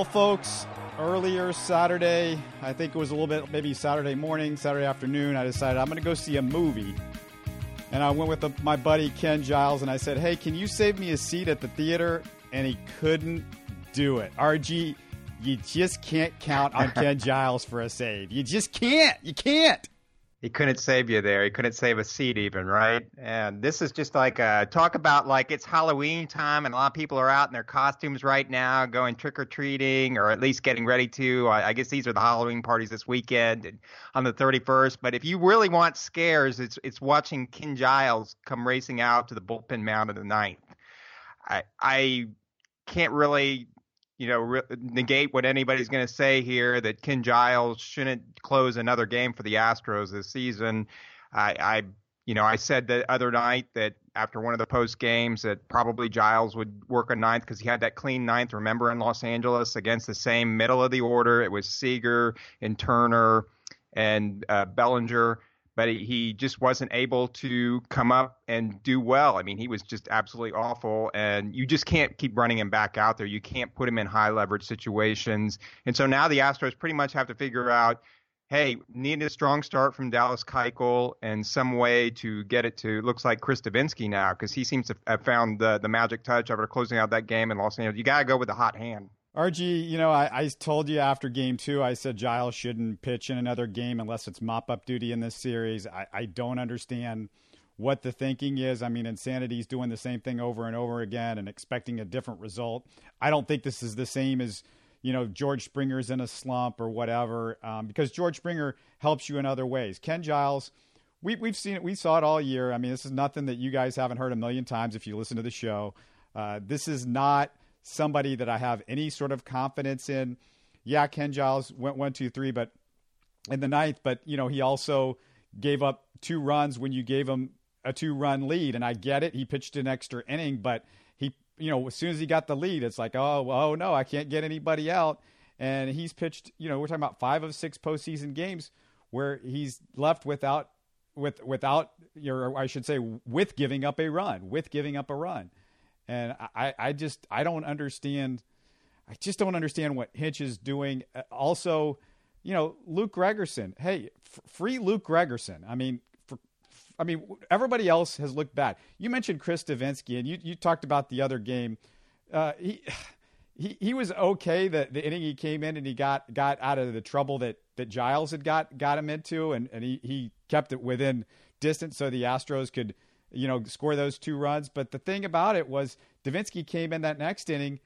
Well, folks, earlier Saturday, I think it was a little bit maybe Saturday morning, Saturday afternoon, I decided I'm going to go see a movie. And I went with the, my buddy Ken Giles and I said, Hey, can you save me a seat at the theater? And he couldn't do it. RG, you just can't count on Ken Giles for a save. You just can't. You can't. He couldn't save you there. He couldn't save a seat even, right? And this is just like a talk about like it's Halloween time and a lot of people are out in their costumes right now, going trick or treating or at least getting ready to. I, I guess these are the Halloween parties this weekend and on the 31st. But if you really want scares, it's it's watching Ken Giles come racing out to the bullpen mound in the ninth. I I can't really you know, re- negate what anybody's going to say here that Ken Giles shouldn't close another game for the Astros this season. I, I you know, I said the other night that after one of the post games that probably Giles would work a ninth because he had that clean ninth. Remember in Los Angeles against the same middle of the order, it was Seager and Turner and uh, Bellinger but he just wasn't able to come up and do well. I mean, he was just absolutely awful, and you just can't keep running him back out there. You can't put him in high leverage situations. And so now the Astros pretty much have to figure out hey, need a strong start from Dallas Keuchel and some way to get it to looks like Chris Devenski now because he seems to have found the the magic touch after closing out that game in Los Angeles. You got to go with the hot hand. RG, you know, I, I, told you after game two, I said Giles shouldn't pitch in another game unless it's mop up duty in this series. I, I don't understand what the thinking is. I mean, Insanity's doing the same thing over and over again and expecting a different result. I don't think this is the same as, you know, George Springer's in a slump or whatever, um, because George Springer helps you in other ways. Ken Giles, we, we've seen it, we saw it all year. I mean, this is nothing that you guys haven't heard a million times if you listen to the show. Uh, this is not somebody that I have any sort of confidence in. Yeah, Ken Giles went one, two, three, but in the ninth, but you know, he also gave up two runs when you gave him a two run lead. And I get it. He pitched an extra inning, but he, you know, as soon as he got the lead, it's like, oh, oh no, I can't get anybody out. And he's pitched, you know, we're talking about five of six postseason games where he's left without, with, without, your, I should say, with giving up a run, with giving up a run. And I, I just I don't understand. I just don't understand what Hinch is doing. Uh, also, you know, Luke Gregerson. Hey, f- free Luke Gregerson. I mean, for, I mean, everybody else has looked bad. You mentioned Chris Devenski, and you you talked about the other game. Uh, he. He, he was okay the, the inning he came in and he got, got out of the trouble that, that Giles had got got him into and, and he, he kept it within distance so the Astros could – you know, score those two runs. But the thing about it was Devenski came in that next inning.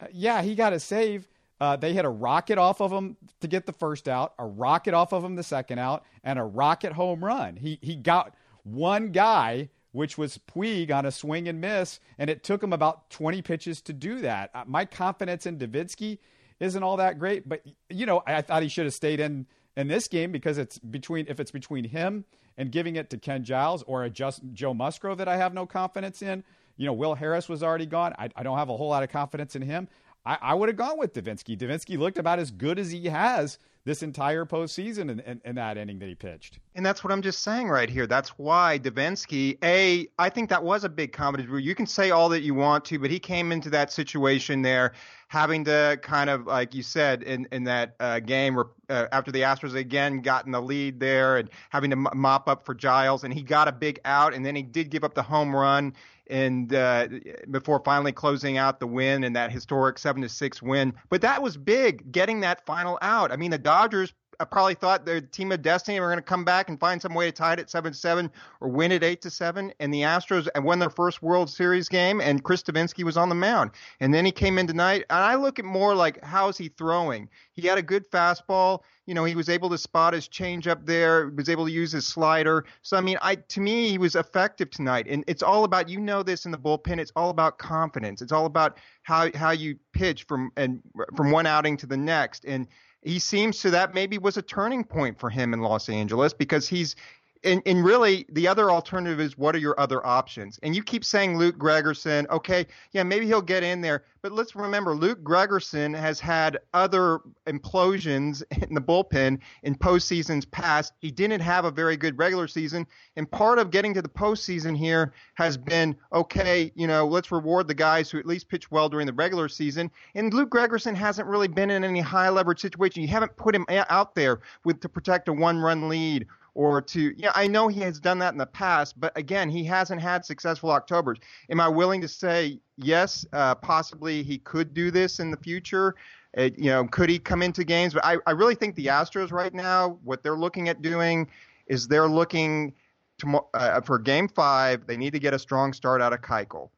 Uh, yeah, he got a save. Uh, they had a rocket off of him to get the first out, a rocket off of him the second out, and a rocket home run. He he got one guy, which was Puig, on a swing and miss, and it took him about 20 pitches to do that. Uh, my confidence in Devenski isn't all that great, but you know, I thought he should have stayed in in this game because it's between if it's between him and giving it to Ken Giles or a just Joe Musgrove that I have no confidence in. You know, Will Harris was already gone. I, I don't have a whole lot of confidence in him. I, I would have gone with Devenski. Devenski looked about as good as he has this entire postseason in, in, in, that inning that he pitched. And that's what I'm just saying right here. That's why Devenski, A, I think that was a big confidence. You can say all that you want to, but he came into that situation there having to kind of, like you said, in, in that uh, game where, uh, after the Astros again got in the lead there and having to mop up for Giles, and he got a big out, and then he did give up the home run and uh, before finally closing out the win and that historic seven to six win. But that was big, getting that final out. I mean, the Dodgers probably thought their team of destiny were going to come back and find some way to tie it at seven seven or win it eight to seven. And the Astros and won their first World Series game, and Chris Devenski was on the mound. And then he came in tonight, and I look at more like how's he throwing? He had a good fastball. You know, he was able to spot his changeup there. Was able to use his slider. So I mean, I to me he was effective tonight. And it's all about you know this in the bullpen. It's all about confidence. It's all about how how you pitch from and from one outing to the next. And he seems to that maybe was a turning point for him in Los Angeles because he's and, and really the other alternative is what are your other options? And you keep saying Luke Gregerson, okay, yeah, maybe he'll get in there, but let's remember Luke Gregerson has had other implosions in the bullpen in postseasons past. He didn't have a very good regular season, and part of getting to the postseason here has been okay, you know, let's reward the guys who at least pitch well during the regular season. And Luke Gregerson hasn't really been in any high leverage situation. You haven't put him out there with to protect a one run lead or to yeah i know he has done that in the past but again he hasn't had successful octobers. Am i willing to say yes uh, possibly he could do this in the future? It, you know could he come into games? But I, I really think the astros right now what they're looking at doing is they're looking to, uh, for game five they need to get a strong start out of keuchel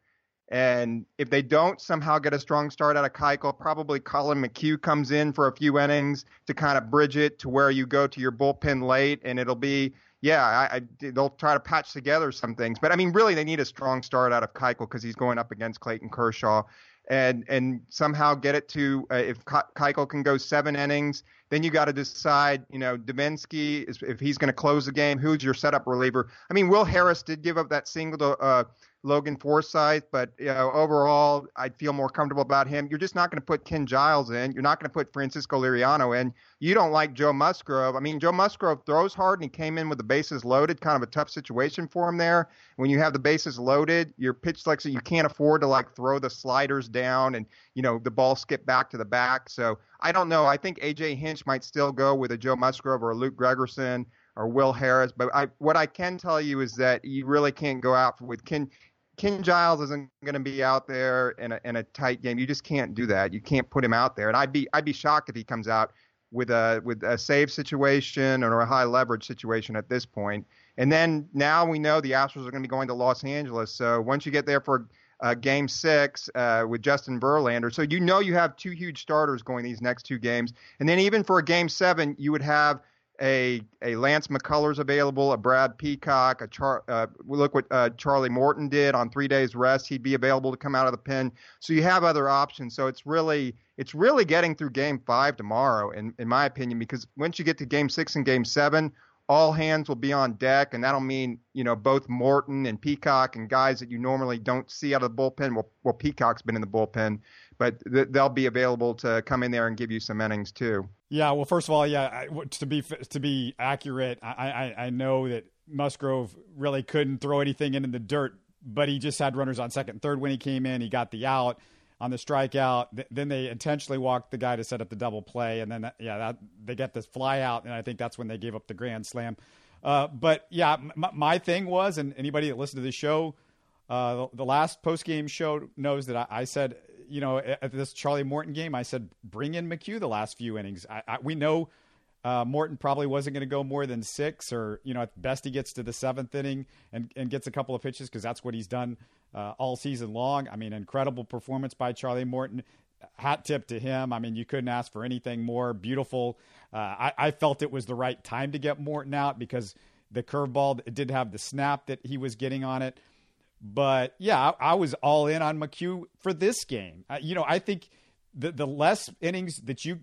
and if they don't somehow get a strong start out of Keuchel, probably Collin McHugh comes in for a few innings to kind of bridge it to where you go to your bullpen late, and it'll be yeah, I, I, they'll try to patch together some things. But I mean, really, they need a strong start out of Keuchel because he's going up against Clayton Kershaw, and and somehow get it to uh, if Keuchel can go seven innings, then you got to decide, you know, Devenski is if he's going to close the game, who's your setup reliever? I mean, Will Harris did give up that single to. Uh, Logan Forsythe, but you know, overall, I'd feel more comfortable about him. You're just not going to put Ken Giles in. You're not going to put Francisco Liriano in. You don't like Joe Musgrove. I mean, Joe Musgrove throws hard, and he came in with the bases loaded. Kind of a tough situation for him there. When you have the bases loaded, your pitch selection, you can't afford to like throw the sliders down and you know the ball skip back to the back. So I don't know. I think AJ Hinch might still go with a Joe Musgrove or a Luke Gregerson or Will Harris. But I, what I can tell you is that you really can't go out with Ken. Ken Giles isn't going to be out there in a, in a tight game. You just can't do that. You can't put him out there. And I'd be I'd be shocked if he comes out with a with a save situation or a high leverage situation at this point. And then now we know the Astros are going to be going to Los Angeles. So once you get there for uh, Game Six uh, with Justin Verlander, so you know you have two huge starters going these next two games. And then even for a Game Seven, you would have a a Lance McCullers available, a Brad Peacock, a Char, uh, look what uh, Charlie Morton did on three days rest. He'd be available to come out of the pen. So you have other options. So it's really it's really getting through Game Five tomorrow, in in my opinion, because once you get to Game Six and Game Seven, all hands will be on deck, and that'll mean you know both Morton and Peacock and guys that you normally don't see out of the bullpen. Well, well Peacock's been in the bullpen, but th- they'll be available to come in there and give you some innings too. Yeah, well, first of all, yeah, to be to be accurate, I, I, I know that Musgrove really couldn't throw anything into the dirt, but he just had runners on second, third when he came in. He got the out on the strikeout. Then they intentionally walked the guy to set up the double play, and then yeah, that, they get this fly out, and I think that's when they gave up the grand slam. Uh, but yeah, my, my, thing was, and anybody that listened to the show, uh, the, the, last post game show knows that I, I, said, you know, at this Charlie Morton game, I said bring in McHugh the last few innings. I, I, we know uh, Morton probably wasn't going to go more than six, or you know, at best he gets to the seventh inning and, and gets a couple of pitches because that's what he's done uh, all season long. I mean, incredible performance by Charlie Morton. Hat tip to him. I mean, you couldn't ask for anything more beautiful. Uh, I, I, felt it was the right time to get Morton out because the curveball did have the snap that he was getting on it. But yeah, I, I was all in on McHugh for this game. you know, I think the the less innings that you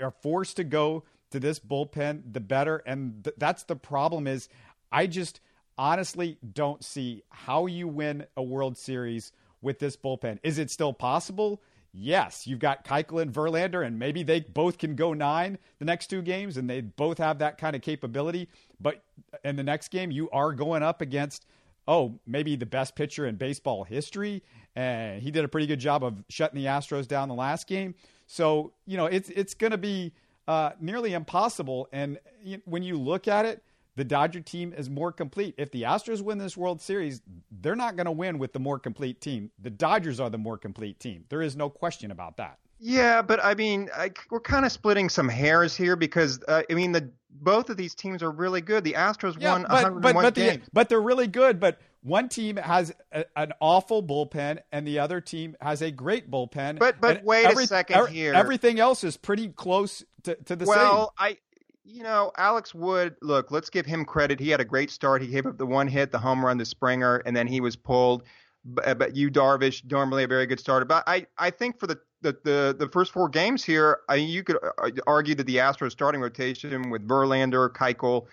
are forced to go to this bullpen, the better. And th- that's the problem is I just honestly don't see how you win a World Series with this bullpen. Is it still possible? Yes, you've got Keuchel and Verlander, and maybe they both can go nine the next two games, and they both have that kind of capability. But in the next game, you are going up against, oh, maybe the best pitcher in baseball history, and he did a pretty good job of shutting the Astros down the last game. So you know it's it's going to be uh, nearly impossible. And when you look at it, the Dodger team is more complete. If the Astros win this World Series, they're not going to win with the more complete team. The Dodgers are the more complete team. There is no question about that. Yeah, but I mean, I, we're kind of splitting some hairs here because uh, I mean, the both of these teams are really good. The Astros yeah, won but, 101 but, but games, the, but they're really good. But one team has a, an awful bullpen, and the other team has a great bullpen. But but wait every, a second every, here. Everything else is pretty close to, to the well, same. Well, I you know, Alex Wood, look, let's give him credit. He had a great start. He gave up the one hit, the home run to Springer, and then he was pulled. Uh, but, but Yu Darvish, normally a very good starter. But I, I think for the the, the, the first four games here, I, you could uh, argue that the Astros starting rotation with Verlander, Keuchel,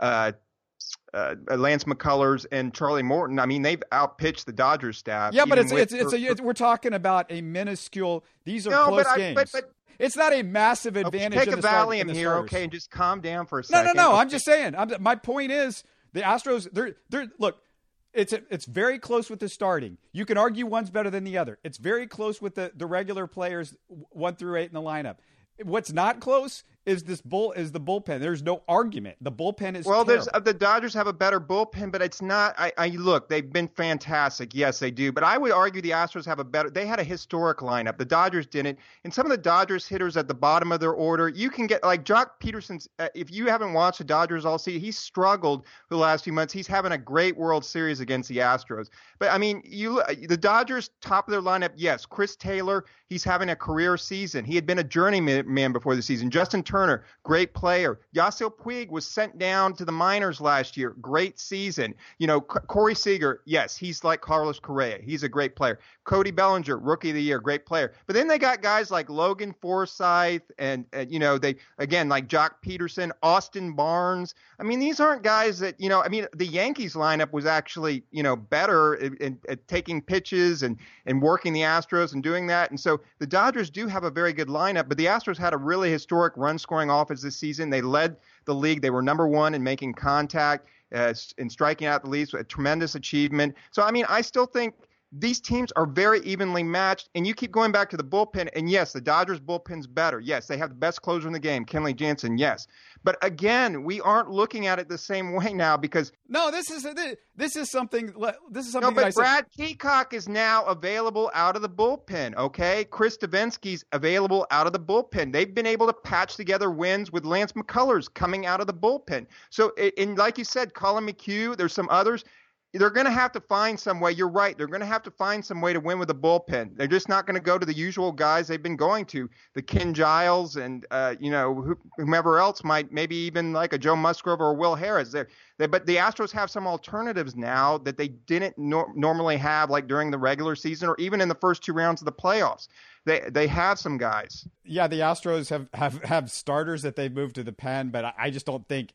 uh, uh, Lance McCullers and Charlie Morton. I mean, they've outpitched the Dodgers staff. Yeah, but it's it's, it's, a, it's, we're talking about a minuscule. These are no, close but games. but, but, it's not a massive advantage. Okay, take a Valium here, starters. okay, and just calm down for a second. No, no, no. I'm just saying. I'm, my point is the Astros. They're they're look. It's it's very close with the starting. You can argue one's better than the other. It's very close with the the regular players one through eight in the lineup. What's not close is this bull is the bullpen. There's no argument. The bullpen is well. Terrible. There's uh, the Dodgers have a better bullpen, but it's not. I, I look, they've been fantastic. Yes, they do. But I would argue the Astros have a better. They had a historic lineup. The Dodgers didn't. And some of the Dodgers hitters at the bottom of their order, you can get like Joc Pederson's. Uh, if you haven't watched the Dodgers all season, he's struggled for the last few months. He's having a great World Series against the Astros. But I mean, you the Dodgers top of their lineup. Yes, Chris Taylor. He's having a career season. He had been a journeyman before the season. Justin Turner, great player. Yasiel Puig was sent down to the minors last year. Great season. You know, C- Corey Seager, yes, he's like Carlos Correa. He's a great player. Cody Bellinger, rookie of the year, great player. But then they got guys like Logan Forsythe and, and you know, they, again, like Joc Pederson, Austin Barnes. I mean, these aren't guys that, you know, I mean, the Yankees lineup was actually, you know, better at taking pitches and, and working the Astros and doing that. And so the Dodgers do have a very good lineup, but the Astros had a really historic run scoring offense this season. They led the league. They were number one in making contact, uh, in striking out the leads, a tremendous achievement. So, I mean, I still think these teams are very evenly matched. And you keep going back to the bullpen. And yes, the Dodgers bullpen's better. Yes, they have the best closer in the game, Kenley Jansen. Yes. But again, we aren't looking at it the same way now because no, this is this is something. This is something. No, but Brad said. Peacock is now available out of the bullpen. Okay, Chris Devenski's available out of the bullpen. They've been able to patch together wins with Lance McCullers coming out of the bullpen. So, and like you said, Collin McHugh. There's some others they're going to have to find some way. You're right. They're going to have to find some way to win with the bullpen. They're just not going to go to the usual guys they've been going to, the Ken Giles and uh, you know whomever else might, maybe even like a Joe Musgrove or Will Harris. They're, they, but the Astros have some alternatives now that they didn't nor- normally have, like during the regular season or even in the first two rounds of the playoffs. They they have some guys. Yeah, the Astros have have have starters that they've moved to the pen, but I, I just don't think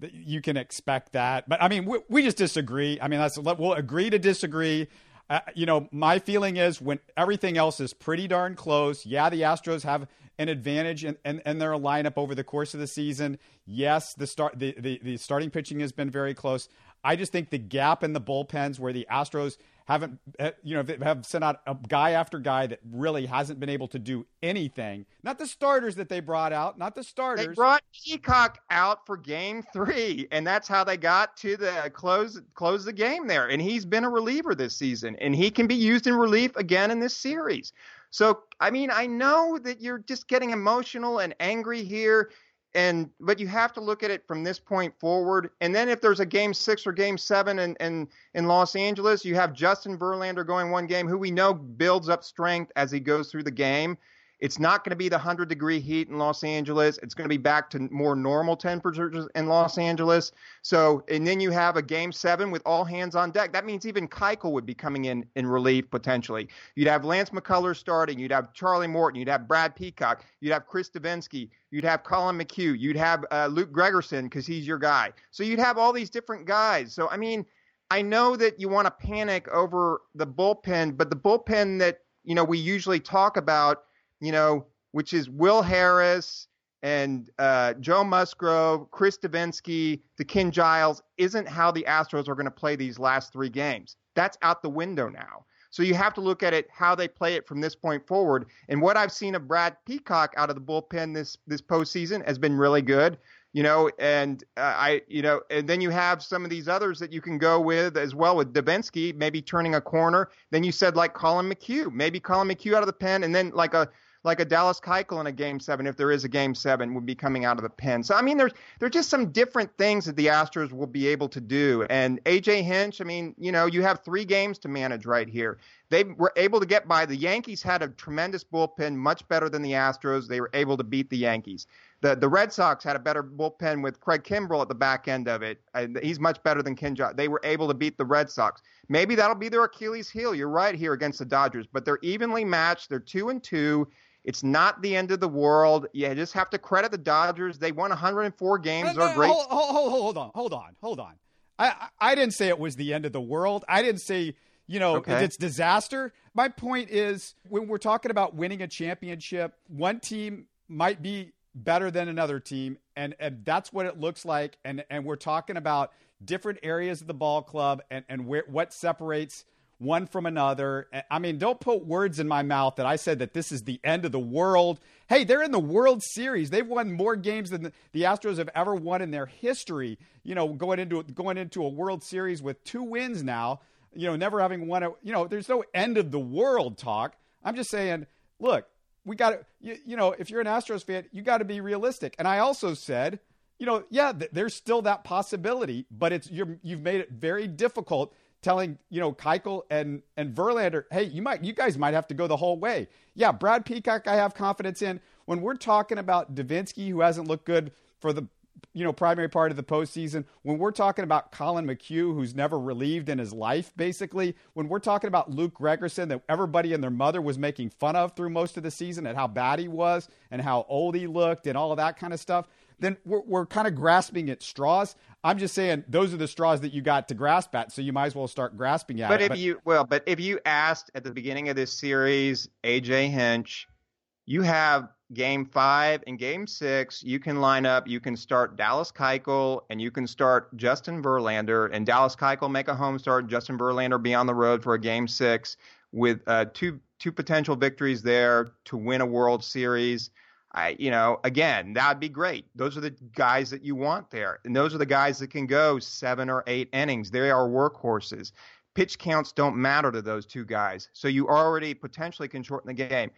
you can expect that. But I mean, we, we just disagree. I mean, that's we'll agree to disagree. Uh, you know, my feeling is when everything else is pretty darn close. Yeah, the Astros have an advantage in, in, in, their lineup over the course of the season. Yes, the start the, the, the starting pitching has been very close. I just think the gap in the bullpens where the Astros haven't eh, you know they have sent out a guy after guy that really hasn't been able to do anything. Not the starters that they brought out, not the starters. They brought Peacock out for Game Three, and that's how they got to the close close the game there. And he's been a reliever this season, and he can be used in relief again in this series. So I mean, I know that you're just getting emotional and angry here and but you have to look at it from this point forward. And then if there's a game six or game seven in, in, in Los Angeles, you have Justin Verlander going one game, who we know builds up strength as he goes through the game. It's not going to be the 100 degree heat in Los Angeles. It's going to be back to more normal temperatures in Los Angeles. So, and then you have a game seven with all hands on deck. That means even Keuchel would be coming in in relief potentially. You'd have Lance McCullers starting. You'd have Charlie Morton. You'd have Brad Peacock. You'd have Chris Devenski. You'd have Collin McHugh. You'd have uh, Luke Gregerson because he's your guy. So you'd have all these different guys. So, I mean, I know that you want to panic over the bullpen, but the bullpen that, you know, we usually talk about you know, which is Will Harris and uh, Joe Musgrove, Chris the Ken Giles, isn't how the Astros are going to play these last three games. That's out the window now. So you have to look at it how they play it from this point forward. And what I've seen of Brad Peacock out of the bullpen this this postseason has been really good. You know, and uh, I, you know, and then you have some of these others that you can go with as well with Devenski, maybe turning a corner. Then you said like Collin McHugh, maybe Collin McHugh out of the pen, and then like a like a Dallas Keuchel in a game seven, if there is a game seven, would be coming out of the pen. So I mean, there's there's just some different things that the Astros will be able to do. And AJ Hinch, I mean, you know, you have three games to manage right here. They were able to get by. The Yankees had a tremendous bullpen, much better than the Astros. They were able to beat the Yankees. The the Red Sox had a better bullpen with Craig Kimbrel at the back end of it. he's much better than Ken They were able to beat the Red Sox. Maybe that'll be their Achilles heel. You're right here against the Dodgers, but they're evenly matched. They're two and two. It's not the end of the world. You just have to credit the Dodgers. They won 104 games. They're great. Hold, hold, hold on, hold on, hold on. I I didn't say it was the end of the world. I didn't say you know Okay. it's disaster. My point is when we're talking about winning a championship, one team might be better than another team, and and that's what it looks like. And and we're talking about different areas of the ball club and and where what separates one from another. I mean, don't put words in my mouth that I said that this is the end of the world. Hey, they're in the World Series. They've won more games than the Astros have ever won in their history. You know, going into going into a World Series with two wins now. You know, never having won a. You know, there's no end of the world talk. I'm just saying, look, we got to. You, you know, if you're an Astros fan, you got to be realistic. And I also said, you know, yeah, th- there's still that possibility, but it's you're, you've made it very difficult telling you know Keuchel and and Verlander, hey, you might you guys might have to go the whole way. Yeah, Brad Peacock, I have confidence in. When we're talking about Devenski, who hasn't looked good for the you know primary part of the postseason, when we're talking about Collin McHugh, who's never relieved in his life, basically, when we're talking about Luke Gregerson, that everybody and their mother was making fun of through most of the season, and how bad he was, and how old he looked, and all of that kind of stuff then we're, we're kind of grasping at straws. I'm just saying those are the straws that you got to grasp at, so you might as well start grasping at But it. if you well, but if you asked at the beginning of this series, AJ Hinch, you have game five and game six. You can line up. You can start Dallas Keuchel and you can start Justin Verlander. And Dallas Keuchel make a home start. Justin Verlander be on the road for a game six with uh, two two potential victories there to win a World Series. I, you know, again, that'd be great. Those are the guys that you want there, and those are the guys that can go seven or eight innings. They are workhorses. Pitch counts don't matter to those two guys, so you already potentially can shorten the game.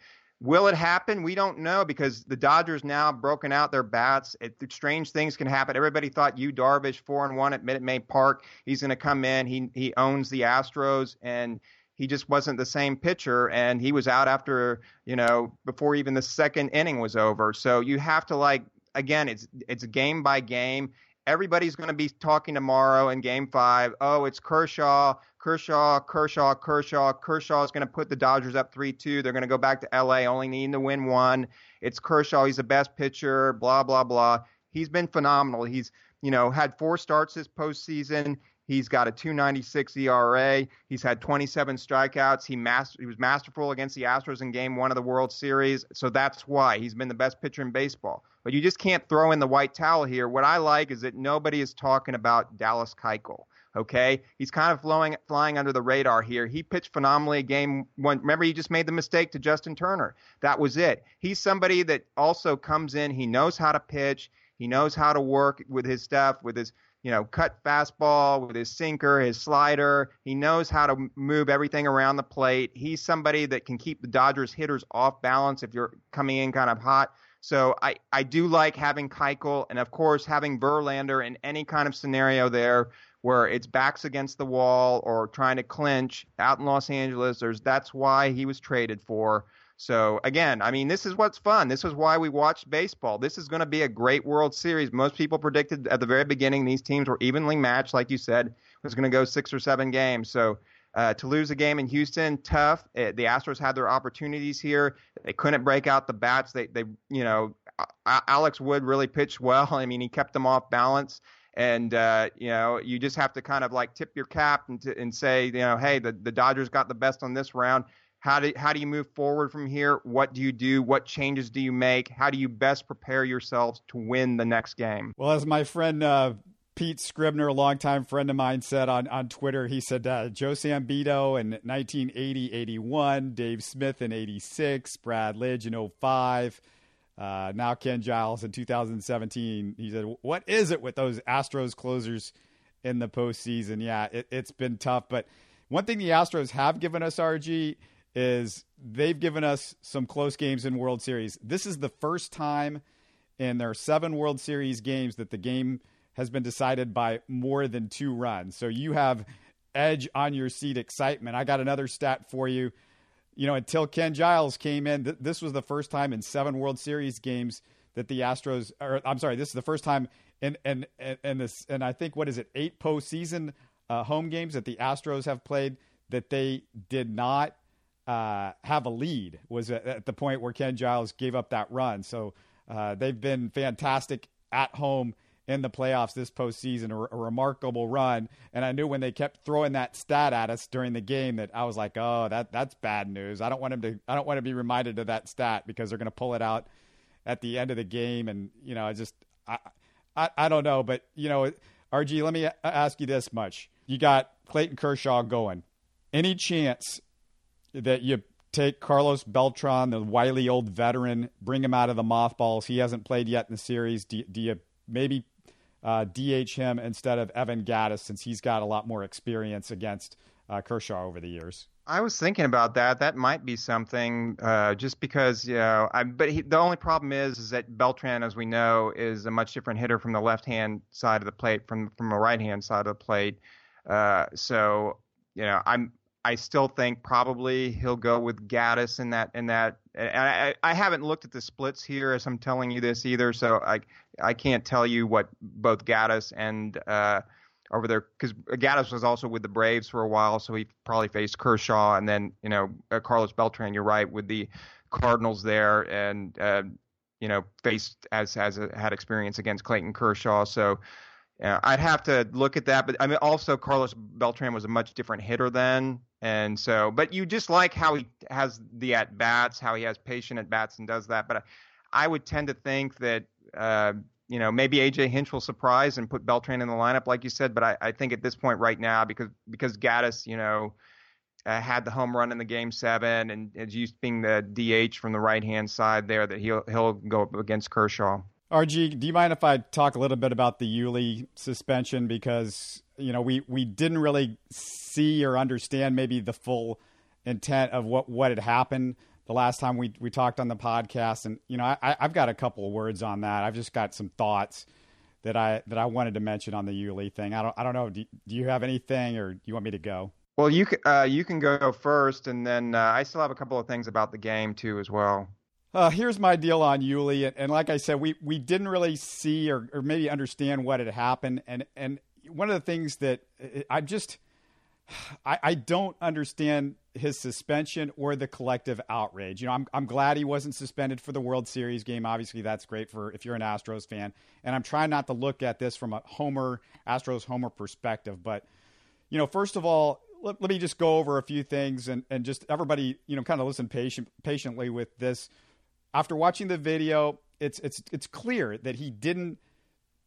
Will it happen? We don't know because the Dodgers now broken out their bats. It, strange things can happen. Everybody thought Yu Darvish four and one at Minute Maid Park. He's going to come in. He he owns the Astros and he just wasn't the same pitcher and he was out after you know before even the second inning was over so you have to like again it's it's game by game everybody's going to be talking tomorrow in game 5 oh it's Kershaw Kershaw Kershaw Kershaw Kershaw is going to put the Dodgers up 3-2 they're going to go back to LA only needing to win one. It's Kershaw he's the best pitcher blah blah blah. He's been phenomenal. He's you know had four starts this postseason He's got a 296 ERA. He's had 27 strikeouts. He master, he was masterful against the Astros in game 1 of the World Series. So that's why he's been the best pitcher in baseball. But you just can't throw in the white towel here. What I like is that nobody is talking about Dallas Keuchel. Okay, he's kind of flowing, flying under the radar here. He pitched phenomenally game one. Remember, he just made the mistake to Justin Turner. That was it. He's somebody that also comes in. He knows how to pitch. He knows how to work with his stuff, with his you know, cut fastball with his sinker, his slider. He knows how to move everything around the plate. He's somebody that can keep the Dodgers hitters off balance if you're coming in kind of hot. So I, I do like having Keuchel and of course having Verlander in any kind of scenario there where it's backs against the wall or trying to clinch out in Los Angeles. There's that's why he was traded for. So again, I mean, this is what's fun. This is why we watched baseball. This is going to be a great World Series. Most people predicted at the very beginning these teams were evenly matched, like you said, it was going to go six or seven games. So uh, to lose a game in Houston, tough. Uh, the Astros had their opportunities here. They couldn't break out the bats. They, they, you know, Alex Wood really pitched well. I mean, he kept them off balance. And uh, you know, you just have to kind of like tip your cap and, and say, you know, hey, the, the Dodgers got the best on this round. How do how do you move forward from here? What do you do? What changes do you make? How do you best prepare yourselves to win the next game? Well, as my friend uh, Pete Scribner, a longtime friend of mine, said on, on Twitter, he said uh, Joe Sambito in 1980 81, Dave Smith in 86, Brad Lidge in 05. Uh, now Ken Giles in 2017. He said, "What is it with those Astros closers in the postseason? Yeah, it, it's been tough. But one thing the Astros have given us, RG, is they've given us some close games in World Series. This is the first time in their seven World Series games that the game has been decided by more than two runs. So you have edge on your seat excitement. I got another stat for you. You know, until Ken Giles came in, th- this was the first time in seven World Series games that the Astros, or I'm sorry, this is the first time in in in this, and I think what is it, eight postseason uh, home games that the Astros have played that they did not uh, have a lead was at, at, the point where Ken Giles gave up that run. So uh, they've been fantastic at home in the playoffs this postseason, a, a, remarkable run. And I knew when they kept throwing that stat at us during the game that I was like, oh, that that's bad news. I don't want him to. I don't want to be reminded of that stat because they're going to pull it out at the end of the game. And you know, I just I I, I don't know, but you know, RG, let me ask you this much: you got Clayton Kershaw going. Any chance that you take Carlos Beltran, the wily old veteran, bring him out of the mothballs. He hasn't played yet in the series. Do, do you maybe uh, DH him instead of Evan Gattis since he's got a lot more experience against uh, Kershaw over the years? I was thinking about that. That might be something, uh, just because you know. I, but he, the only problem is, is that Beltran, as we know, is a much different hitter from the left hand side of the plate from from the right hand side of the plate. Uh, so you know, I'm I still think probably he'll go with Gattis in that in that. And I, I haven't looked at the splits here as I'm telling you this either, so I I can't tell you what both Gattis and uh, over there because Gattis was also with the Braves for a while, so he probably faced Kershaw and then you know uh, Carlos Beltran. You're right with the Cardinals there and uh, you know faced as has had experience against Clayton Kershaw, so. Yeah, I'd have to look at that, but I mean, also Carlos Beltran was a much different hitter then, and so, but you just like how he has the at bats, how he has patient at bats and does that. But I, I would tend to think that, uh, you know, maybe AJ Hinch will surprise and put Beltran in the lineup, like you said. But I, I think at this point right now, because because Gattis, you know, uh, had the home run in the game seven and is used being the DH from the right hand side there, that he'll he'll go up against Kershaw. RG, do you mind if I talk a little bit about the Yuli suspension because you know we we didn't really see or understand maybe the full intent of what what had happened the last time we we talked on the podcast, and you know I, I've got a couple of words on that. I've just got some thoughts that I that I wanted to mention on the Yuli thing. I don't I don't know. Do, do you have anything, or do you want me to go? Well, you can uh, you can go first, and then uh, I still have a couple of things about the game too as well. Uh, here's my deal on Yuli, and, and, like I said, we, we didn't really see or, or maybe understand what had happened, and and one of the things that I just I, I don't understand his suspension or the collective outrage. You know, I'm I'm glad he wasn't suspended for the World Series game. Obviously, that's great for if you're an Astros fan, and I'm trying not to look at this from a Homer Astros Homer perspective, but you know, first of all, let, let me just go over a few things and, and just everybody, you know, kind of listen patient, patiently with this after watching the video, it's it's it's clear that he didn't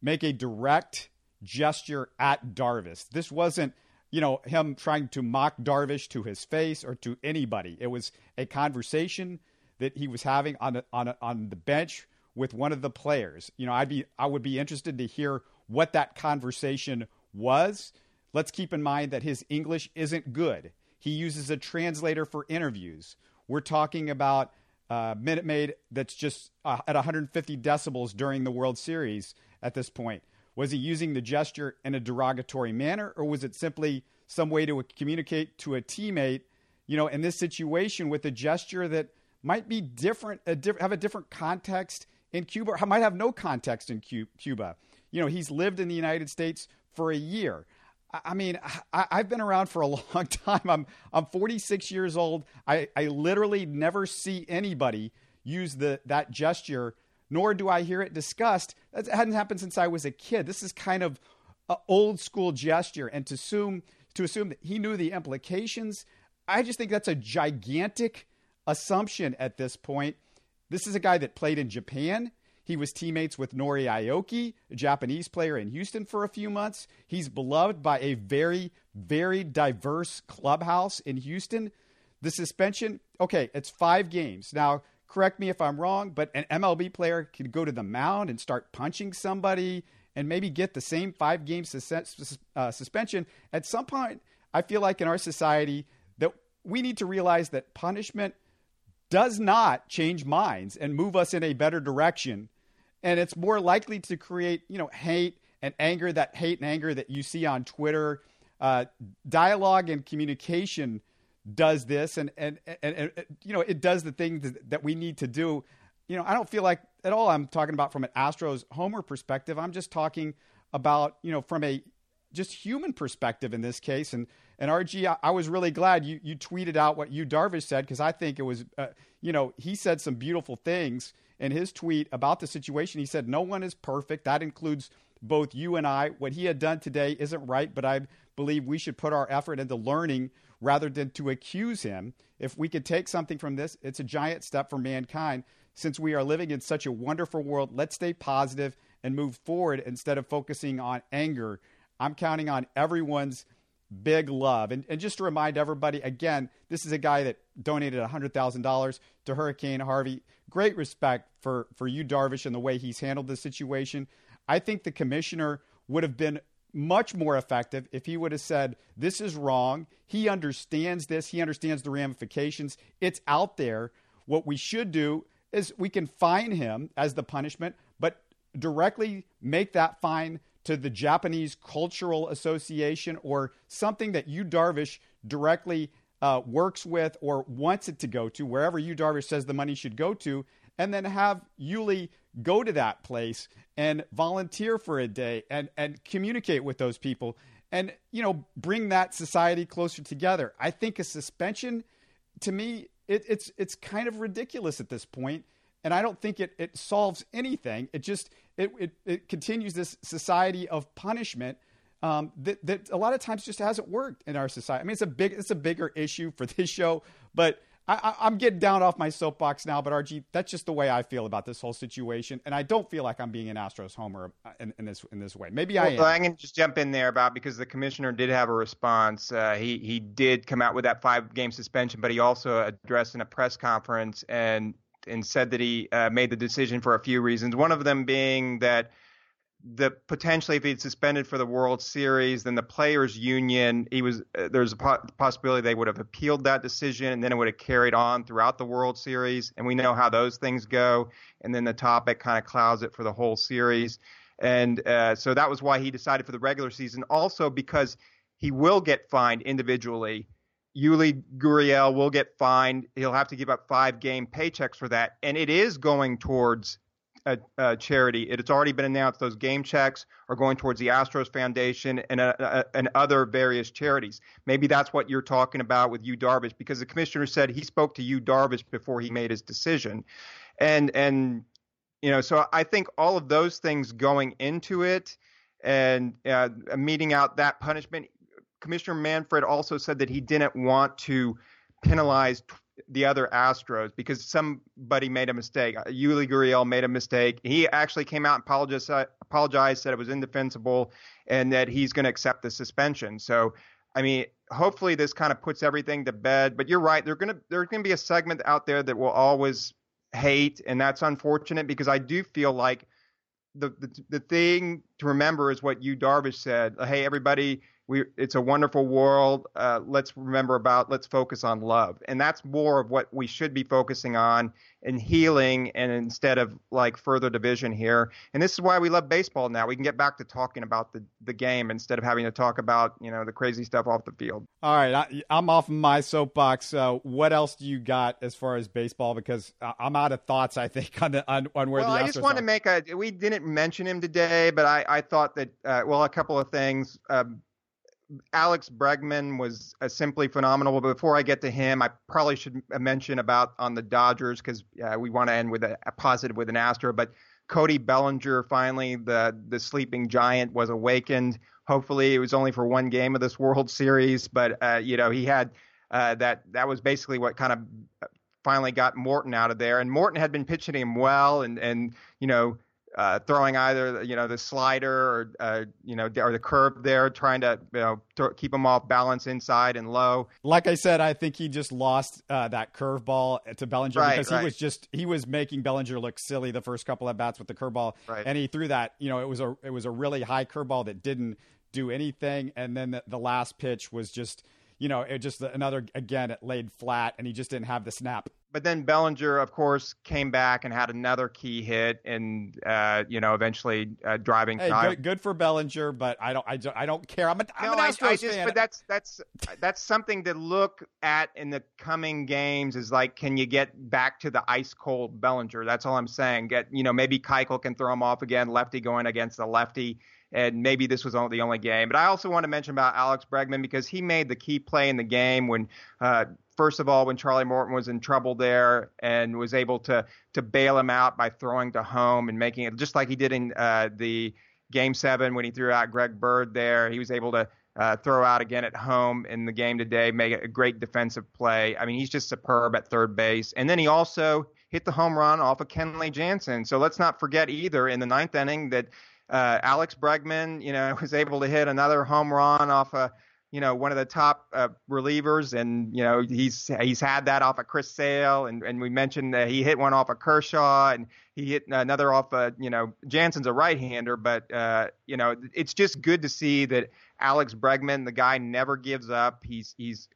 make a direct gesture at Darvish. This wasn't, you know, him trying to mock Darvish to his face or to anybody. It was a conversation that he was having on a, on a, on the bench with one of the players. You know, I'd be I would be interested to hear what that conversation was. Let's keep in mind that his English isn't good. He uses a translator for interviews. We're talking about uh, Minute Maid that's just uh, at 150 decibels during the World Series at this point? Was he using the gesture in a derogatory manner, or was it simply some way to communicate to a teammate, you know, in this situation with a gesture that might be different, a diff- have a different context in Cuba, or might have no context in Cuba? You know, he's lived in the United States for a year. I mean, I, have been around for a long time. I'm I'm 46 years old. I, I literally never see anybody use the that gesture, nor do I hear it discussed. That hadn't happened since I was a kid. This is kind of an old school gesture, and to assume to assume that he knew the implications, I just think that's a gigantic assumption at this point. This is a guy that played in Japan. He was teammates with Nori Aoki, a Japanese player in Houston for a few months. He's beloved by a very, very diverse clubhouse in Houston. The suspension, okay, it's five games. Now, correct me if I'm wrong, but an MLB player could go to the mound and start punching somebody and maybe get the same five game sus- uh, suspension. At some point, I feel like in our society that we need to realize that punishment does not change minds and move us in a better direction and it's more likely to create you know hate and anger that hate and anger that you see on twitter uh, dialogue and communication does this and, and and, and you know it does the things that we need to do you know i don't feel like at all i'm talking about from an astros homer perspective i'm just talking about you know from a just human perspective in this case and and RG, I, I was really glad you you tweeted out what Yu Darvish said because I think it was, uh, you know, he said some beautiful things in his tweet about the situation. He said, No one is perfect. That includes both you and I, what he had done today isn't right, but I believe we should put our effort into learning rather than to accuse him. If we could take something from this, it's a giant step for mankind. Since we are living in such a wonderful world, let's stay positive and move forward instead of focusing on anger. I'm counting on everyone's big love. And, and just to remind everybody, again, this is a guy that donated $100,000 to Hurricane Harvey. Great respect for, for Yu, Darvish, and the way he's handled the situation. I think the commissioner would have been much more effective if he would have said, This is wrong. He understands this, he understands the ramifications. It's out there. What we should do is we can fine him as the punishment, but directly make that fine to the Japanese Cultural Association or something that Yu Darvish directly uh, works with or wants it to go to, wherever Yu Darvish says the money should go to, and then have Yuli go to that place and volunteer for a day and, and communicate with those people and you know bring that society closer together. I think a suspension, to me, it, it's it's kind of ridiculous at this point, and I don't think it, it solves anything. It just it, it, it continues this society of punishment um, that that a lot of times just hasn't worked in our society. I mean, it's a big it's a bigger issue for this show, but I, am getting down off my soapbox now, but RG, that's just the way I feel about this whole situation, and I don't feel like I'm being an Astros homer in, in this in this way. Maybe well, I am. I can just jump in there about because the commissioner did have a response. Uh, he he did come out with that five game suspension, but he also addressed in a press conference and and said that he uh, made the decision for a few reasons. One of them being that the potentially if he'd suspended for the World Series, then the players' union, he was uh, there's a po- possibility they would have appealed that decision, and then it would have carried on throughout the World Series. And we know how those things go. And then the topic kind of clouds it for the whole series. And uh, so that was why he decided for the regular season. Also because he will get fined individually. Yuli Gurriel will get fined. He'll have to give up five game paychecks for that, and it is going towards a charity. It has already been announced those game checks are going towards the Astros Foundation and, uh, uh, and other various charities. Maybe that's what you're talking about with Yu Darvish, because the commissioner said he spoke to Yu Darvish before he made his decision, and and you know, so I think all of those things going into it and uh, meeting out that punishment. Commissioner Manfred also said that he didn't want to penalize the other Astros because somebody made a mistake. Uh, Yuli Gurriel made a mistake. He actually came out and apologized, apologized, said it was indefensible, and that he's going to accept the suspension. So, I mean, hopefully this kind of puts everything to bed. But you're right. There's going to there's going to be a segment out there that will always hate, and that's unfortunate because I do feel like the the, the thing to remember is what Yu Darvish said. Hey, everybody we it's a wonderful world. Uh, let's remember about let's focus on love, and that's more of what we should be focusing on in healing, and instead of like further division here. And this is why we love baseball now. We can get back to talking about the the game instead of having to talk about you know the crazy stuff off the field. All right, I, am off my soapbox. Uh, what else do you got as far as baseball? Because I'm out of thoughts. I think on the on, on where well, the I just want to make a. We didn't mention him today, but I I thought that uh, well a couple of things. Um, Alex Bregman was uh, simply phenomenal. But before I get to him, I probably should mention about on the Dodgers because uh, we want to end with a, a, positive with an Astro. But Cody Bellinger, finally, the the sleeping giant, was awakened. Hopefully, it was only for one game of this World Series, but uh, you know he had uh, that. That was basically what kind of uh, finally got Morton out of there. And Morton had been pitching him well, and and you know uh, throwing either you know the slider or uh, you know or the curve there, trying to you know to keep them off balance inside and low. Like I said, I think he just lost uh, that curveball to Bellinger right, because right. he was just he was making Bellinger look silly the first couple of bats with the curveball, right. and he threw that. You know, it was a it was a really high curveball that didn't do anything, and then the, the last pitch was just you know, it just another again it laid flat, and he just didn't have the snap. But then Bellinger, of course, came back and had another key hit, and uh, you know, eventually uh, driving. Hey, good, good, for Bellinger, but I don't, I don't, I don't care. I'm, a, I'm no, an Astros I, I just, fan. But that's that's that's something to look at in the coming games. Is like, can you get back to the ice cold Bellinger? That's all I'm saying. Get, you know, maybe Keuchel can throw him off again, lefty going against the lefty and maybe this was only the only game. But I also want to mention about Alex Bregman because he made the key play in the game when, uh, first of all, when Charlie Morton was in trouble there and was able to to bail him out by throwing to home and making it just like he did in uh, the Game Seven when he threw out Greg Bird there. He was able to uh, throw out again at home in the game today, make a great defensive play. I mean, he's just superb at third base. And then he also hit the home run off of Kenley Jansen. So let's not forget either in the ninth inning that uh, Alex Bregman, you know, was able to hit another home run off a you know, one of the top uh, relievers, and you know he's he's had that off of Chris Sale, and and we mentioned that he hit one off of Kershaw, and he hit another off of you know Jansen's a right-hander, but uh, you know it's just good to see that Alex Bregman, the guy, never gives up. He's he's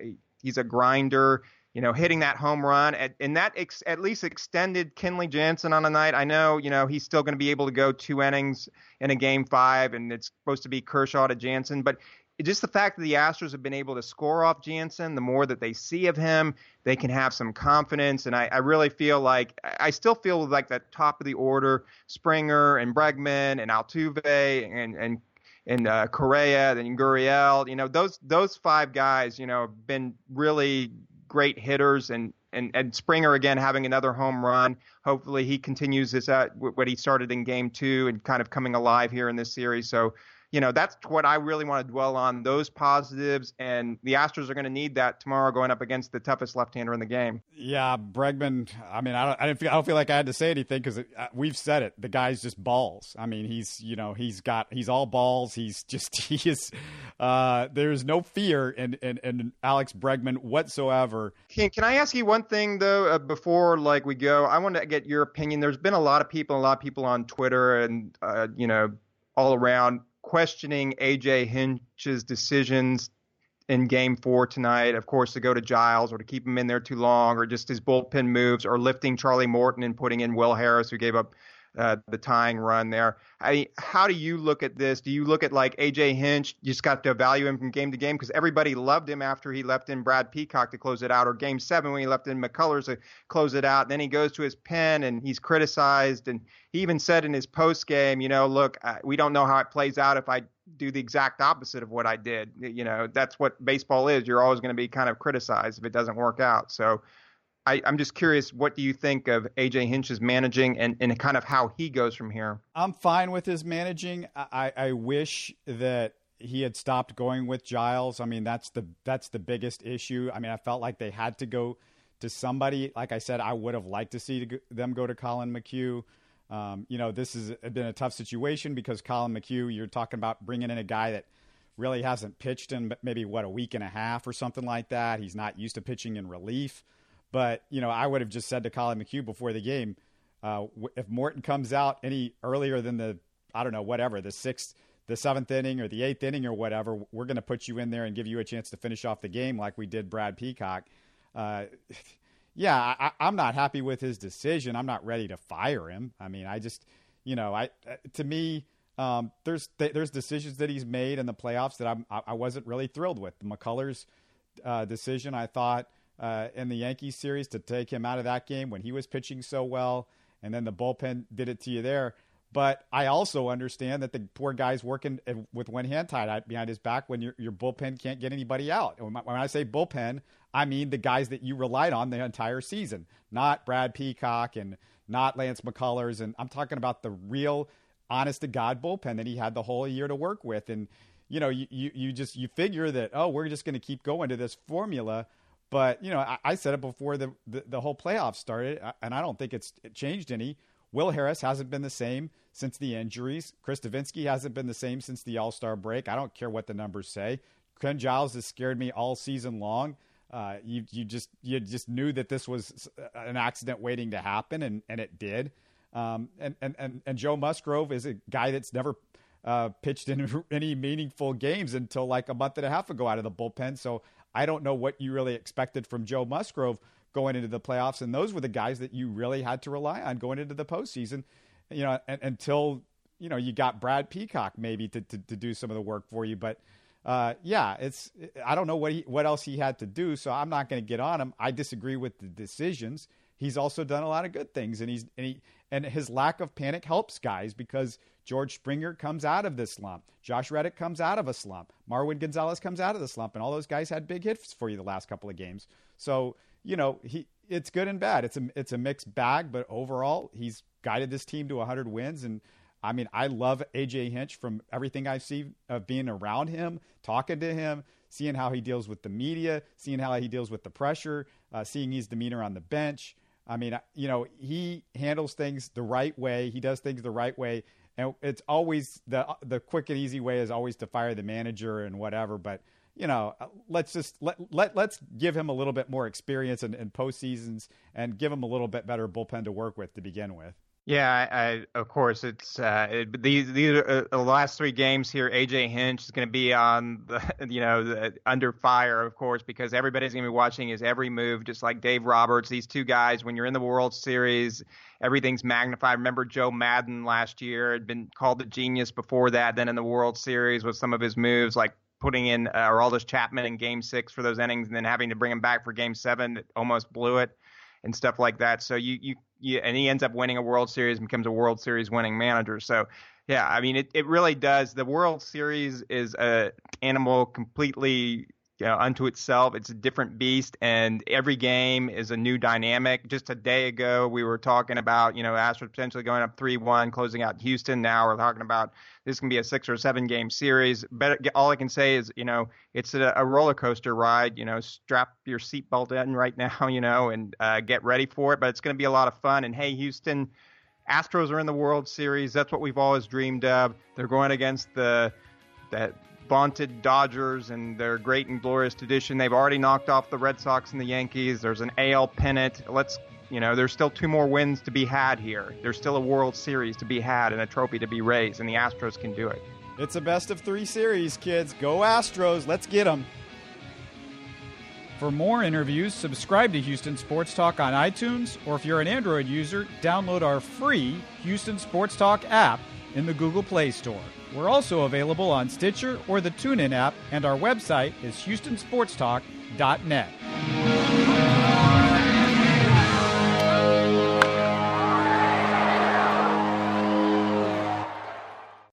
he's a grinder. You know, hitting that home run, at, and that ex, at least extended Kenley Jansen on a night. I know, you know, he's still going to be able to go two innings in a game five, and it's supposed to be Kershaw to Jansen, but just the fact that the Astros have been able to score off Jansen, the more that they see of him, they can have some confidence. And I, I really feel like I still feel like that top of the order, Springer and Bregman and Altuve and and and uh, Correa and Gurriel, you know those those five guys, you know, have been really great hitters and. And, and Springer again having another home run. Hopefully he continues this at what he started in game two and kind of coming alive here in this series. So you know, that's what I really want to dwell on those positives. And the Astros are going to need that tomorrow going up against the toughest left hander in the game. Yeah, Bregman. I mean, I don't, I, didn't feel, I don't feel like I had to say anything because uh, we've said it. The guy's just balls. I mean, he's, you know, he's got, he's all balls. He's just, he is, uh, there's no fear in, in, in Alex Bregman whatsoever. Can, can I ask you one thing, though, uh, before like we go? I want to get your opinion. There's been a lot of people, a lot of people on Twitter and, uh, you know, all around questioning AJ Hinch's decisions in game four tonight, of course, to go to Giles or to keep him in there too long, or just his bullpen moves, or lifting Charlie Morton and putting in Will Harris, who gave up uh, the tying run there. I, how do you look at this? Do you look at like AJ Hinch? You just got to value him from game to game because everybody loved him after he left in Brad Peacock to close it out, or Game Seven when he left in McCullers to close it out. And then he goes to his pen and he's criticized, and he even said in his post game, you know, look, we don't know how it plays out if I do the exact opposite of what I did. You know, that's what baseball is. You're always going to be kind of criticized if it doesn't work out. So I, am just curious, what do you think of AJ Hinch's managing and, and kind of how he goes from here? I'm fine with his managing. I, I wish that he had stopped going with Giles. I mean, that's the that's the biggest issue. I mean, I felt like they had to go to somebody. Like I said, I would have liked to see them go to Collin McHugh. Um, you know, this has been a tough situation because Collin McHugh, you're talking about bringing in a guy that really hasn't pitched in maybe what a week and a half or something like that. He's not used to pitching in relief. But you know, I would have just said to Collin McHugh before the game, uh, if Morton comes out any earlier than the I don't know whatever the sixth, the seventh inning or the eighth inning or whatever, we're going to put you in there and give you a chance to finish off the game like we did Brad Peacock. Uh, yeah, I, I'm not happy with his decision. I'm not ready to fire him. I mean, I just you know, I uh, to me. Um, there's there's decisions that he's made in the playoffs that I'm, I wasn't really thrilled with. The McCullers uh, decision, I thought, uh, in the Yankees series to take him out of that game when he was pitching so well, and then the bullpen did it to you there. But I also understand that the poor guy's working with one hand tied behind his back when your, your bullpen can't get anybody out. When I say bullpen, I mean the guys that you relied on the entire season, not Brad Peacock and not Lance McCullers. And I'm talking about the real, honest to God bullpen that he had the whole year to work with. And, you know, you, you, you just, you figure that, oh, we're just going to keep going to this formula but you know, I, I said it before the, the, the whole playoffs started, and I don't think it's it changed any. Will Harris hasn't been the same since the injuries. Chris Devenski hasn't been the same since the All Star break. I don't care what the numbers say. Ken Giles has scared me all season long. Uh, you you just you just knew that this was an accident waiting to happen, and, and it did. Um, and, and and and Joe Musgrove is a guy that's never uh, pitched in any meaningful games until like a month and a half ago out of the bullpen. So I don't know what you really expected from Joe Musgrove going into the playoffs, and those were the guys that you really had to rely on going into the postseason. You know, and, until you know you got Brad Peacock maybe to, to, to do some of the work for you, but. Uh, yeah, it's I don't know what he, what else he had to do, so I'm not going to get on him. I disagree with the decisions. He's also done a lot of good things, and he's and he and his lack of panic helps guys because George Springer comes out of this slump. Josh Reddick comes out of a slump. Marwin Gonzalez comes out of the slump, and all those guys had big hits for you the last couple of games. So you know he it's good and bad. It's a it's a mixed bag, but overall he's guided this team to 100 wins, and I mean, I love AJ Hinch from everything I've seen of being around him, talking to him, seeing how he deals with the media, seeing how he deals with the pressure, uh, seeing his demeanor on the bench. I mean, you know, he handles things the right way. He does things the right way, and it's always the the quick and easy way is always to fire the manager and whatever. But you know, let's just let let let's give him a little bit more experience in, in postseasons and give him a little bit better bullpen to work with to begin with. Yeah, I, of course it's uh, it, these these are uh, the last three games here. AJ Hinch is going to be on the you know the, under fire, of course, because everybody's going to be watching his every move, just like Dave Roberts. These two guys, when you're in the World Series, everything's magnified. Remember Joe Maddon last year had been called a genius before that. Then in the World Series with some of his moves, like putting in uh, Aroldis Chapman in Game Six for those innings, and then having to bring him back for Game Seven, almost blew it and stuff like that. So you you, you and he ends up winning a World Series becomes a World Series winning manager. So yeah, I mean it, it really does. The World Series is a animal completely you know, unto itself. It's a different beast, and every game is a new dynamic. Just a day ago, we were talking about, you know, Astros potentially going up 3 1, closing out Houston. Now we're talking about this can be a six or seven game series. But all I can say is, you know, it's a, a roller coaster ride. You know, strap your seatbelt in right now, you know, and uh, get ready for it. But it's going to be a lot of fun. And hey, Houston. Astros are in the World Series. That's what we've always dreamed of. They're going against the that vaunted Dodgers and their great and glorious tradition. They've already knocked off the Red Sox and the Yankees. There's an AL pennant. Let's, you know, there's still two more wins to be had here. There's still a World Series to be had and a trophy to be raised, and the Astros can do it. It's a best of three series, kids. Go Astros. Let's get them. For more interviews, subscribe to Houston Sports Talk on iTunes, or if you're an Android user, download our free Houston Sports Talk app in the Google Play Store. We're also available on Stitcher or the TuneIn app, and our website is HoustonSportsTalk.net.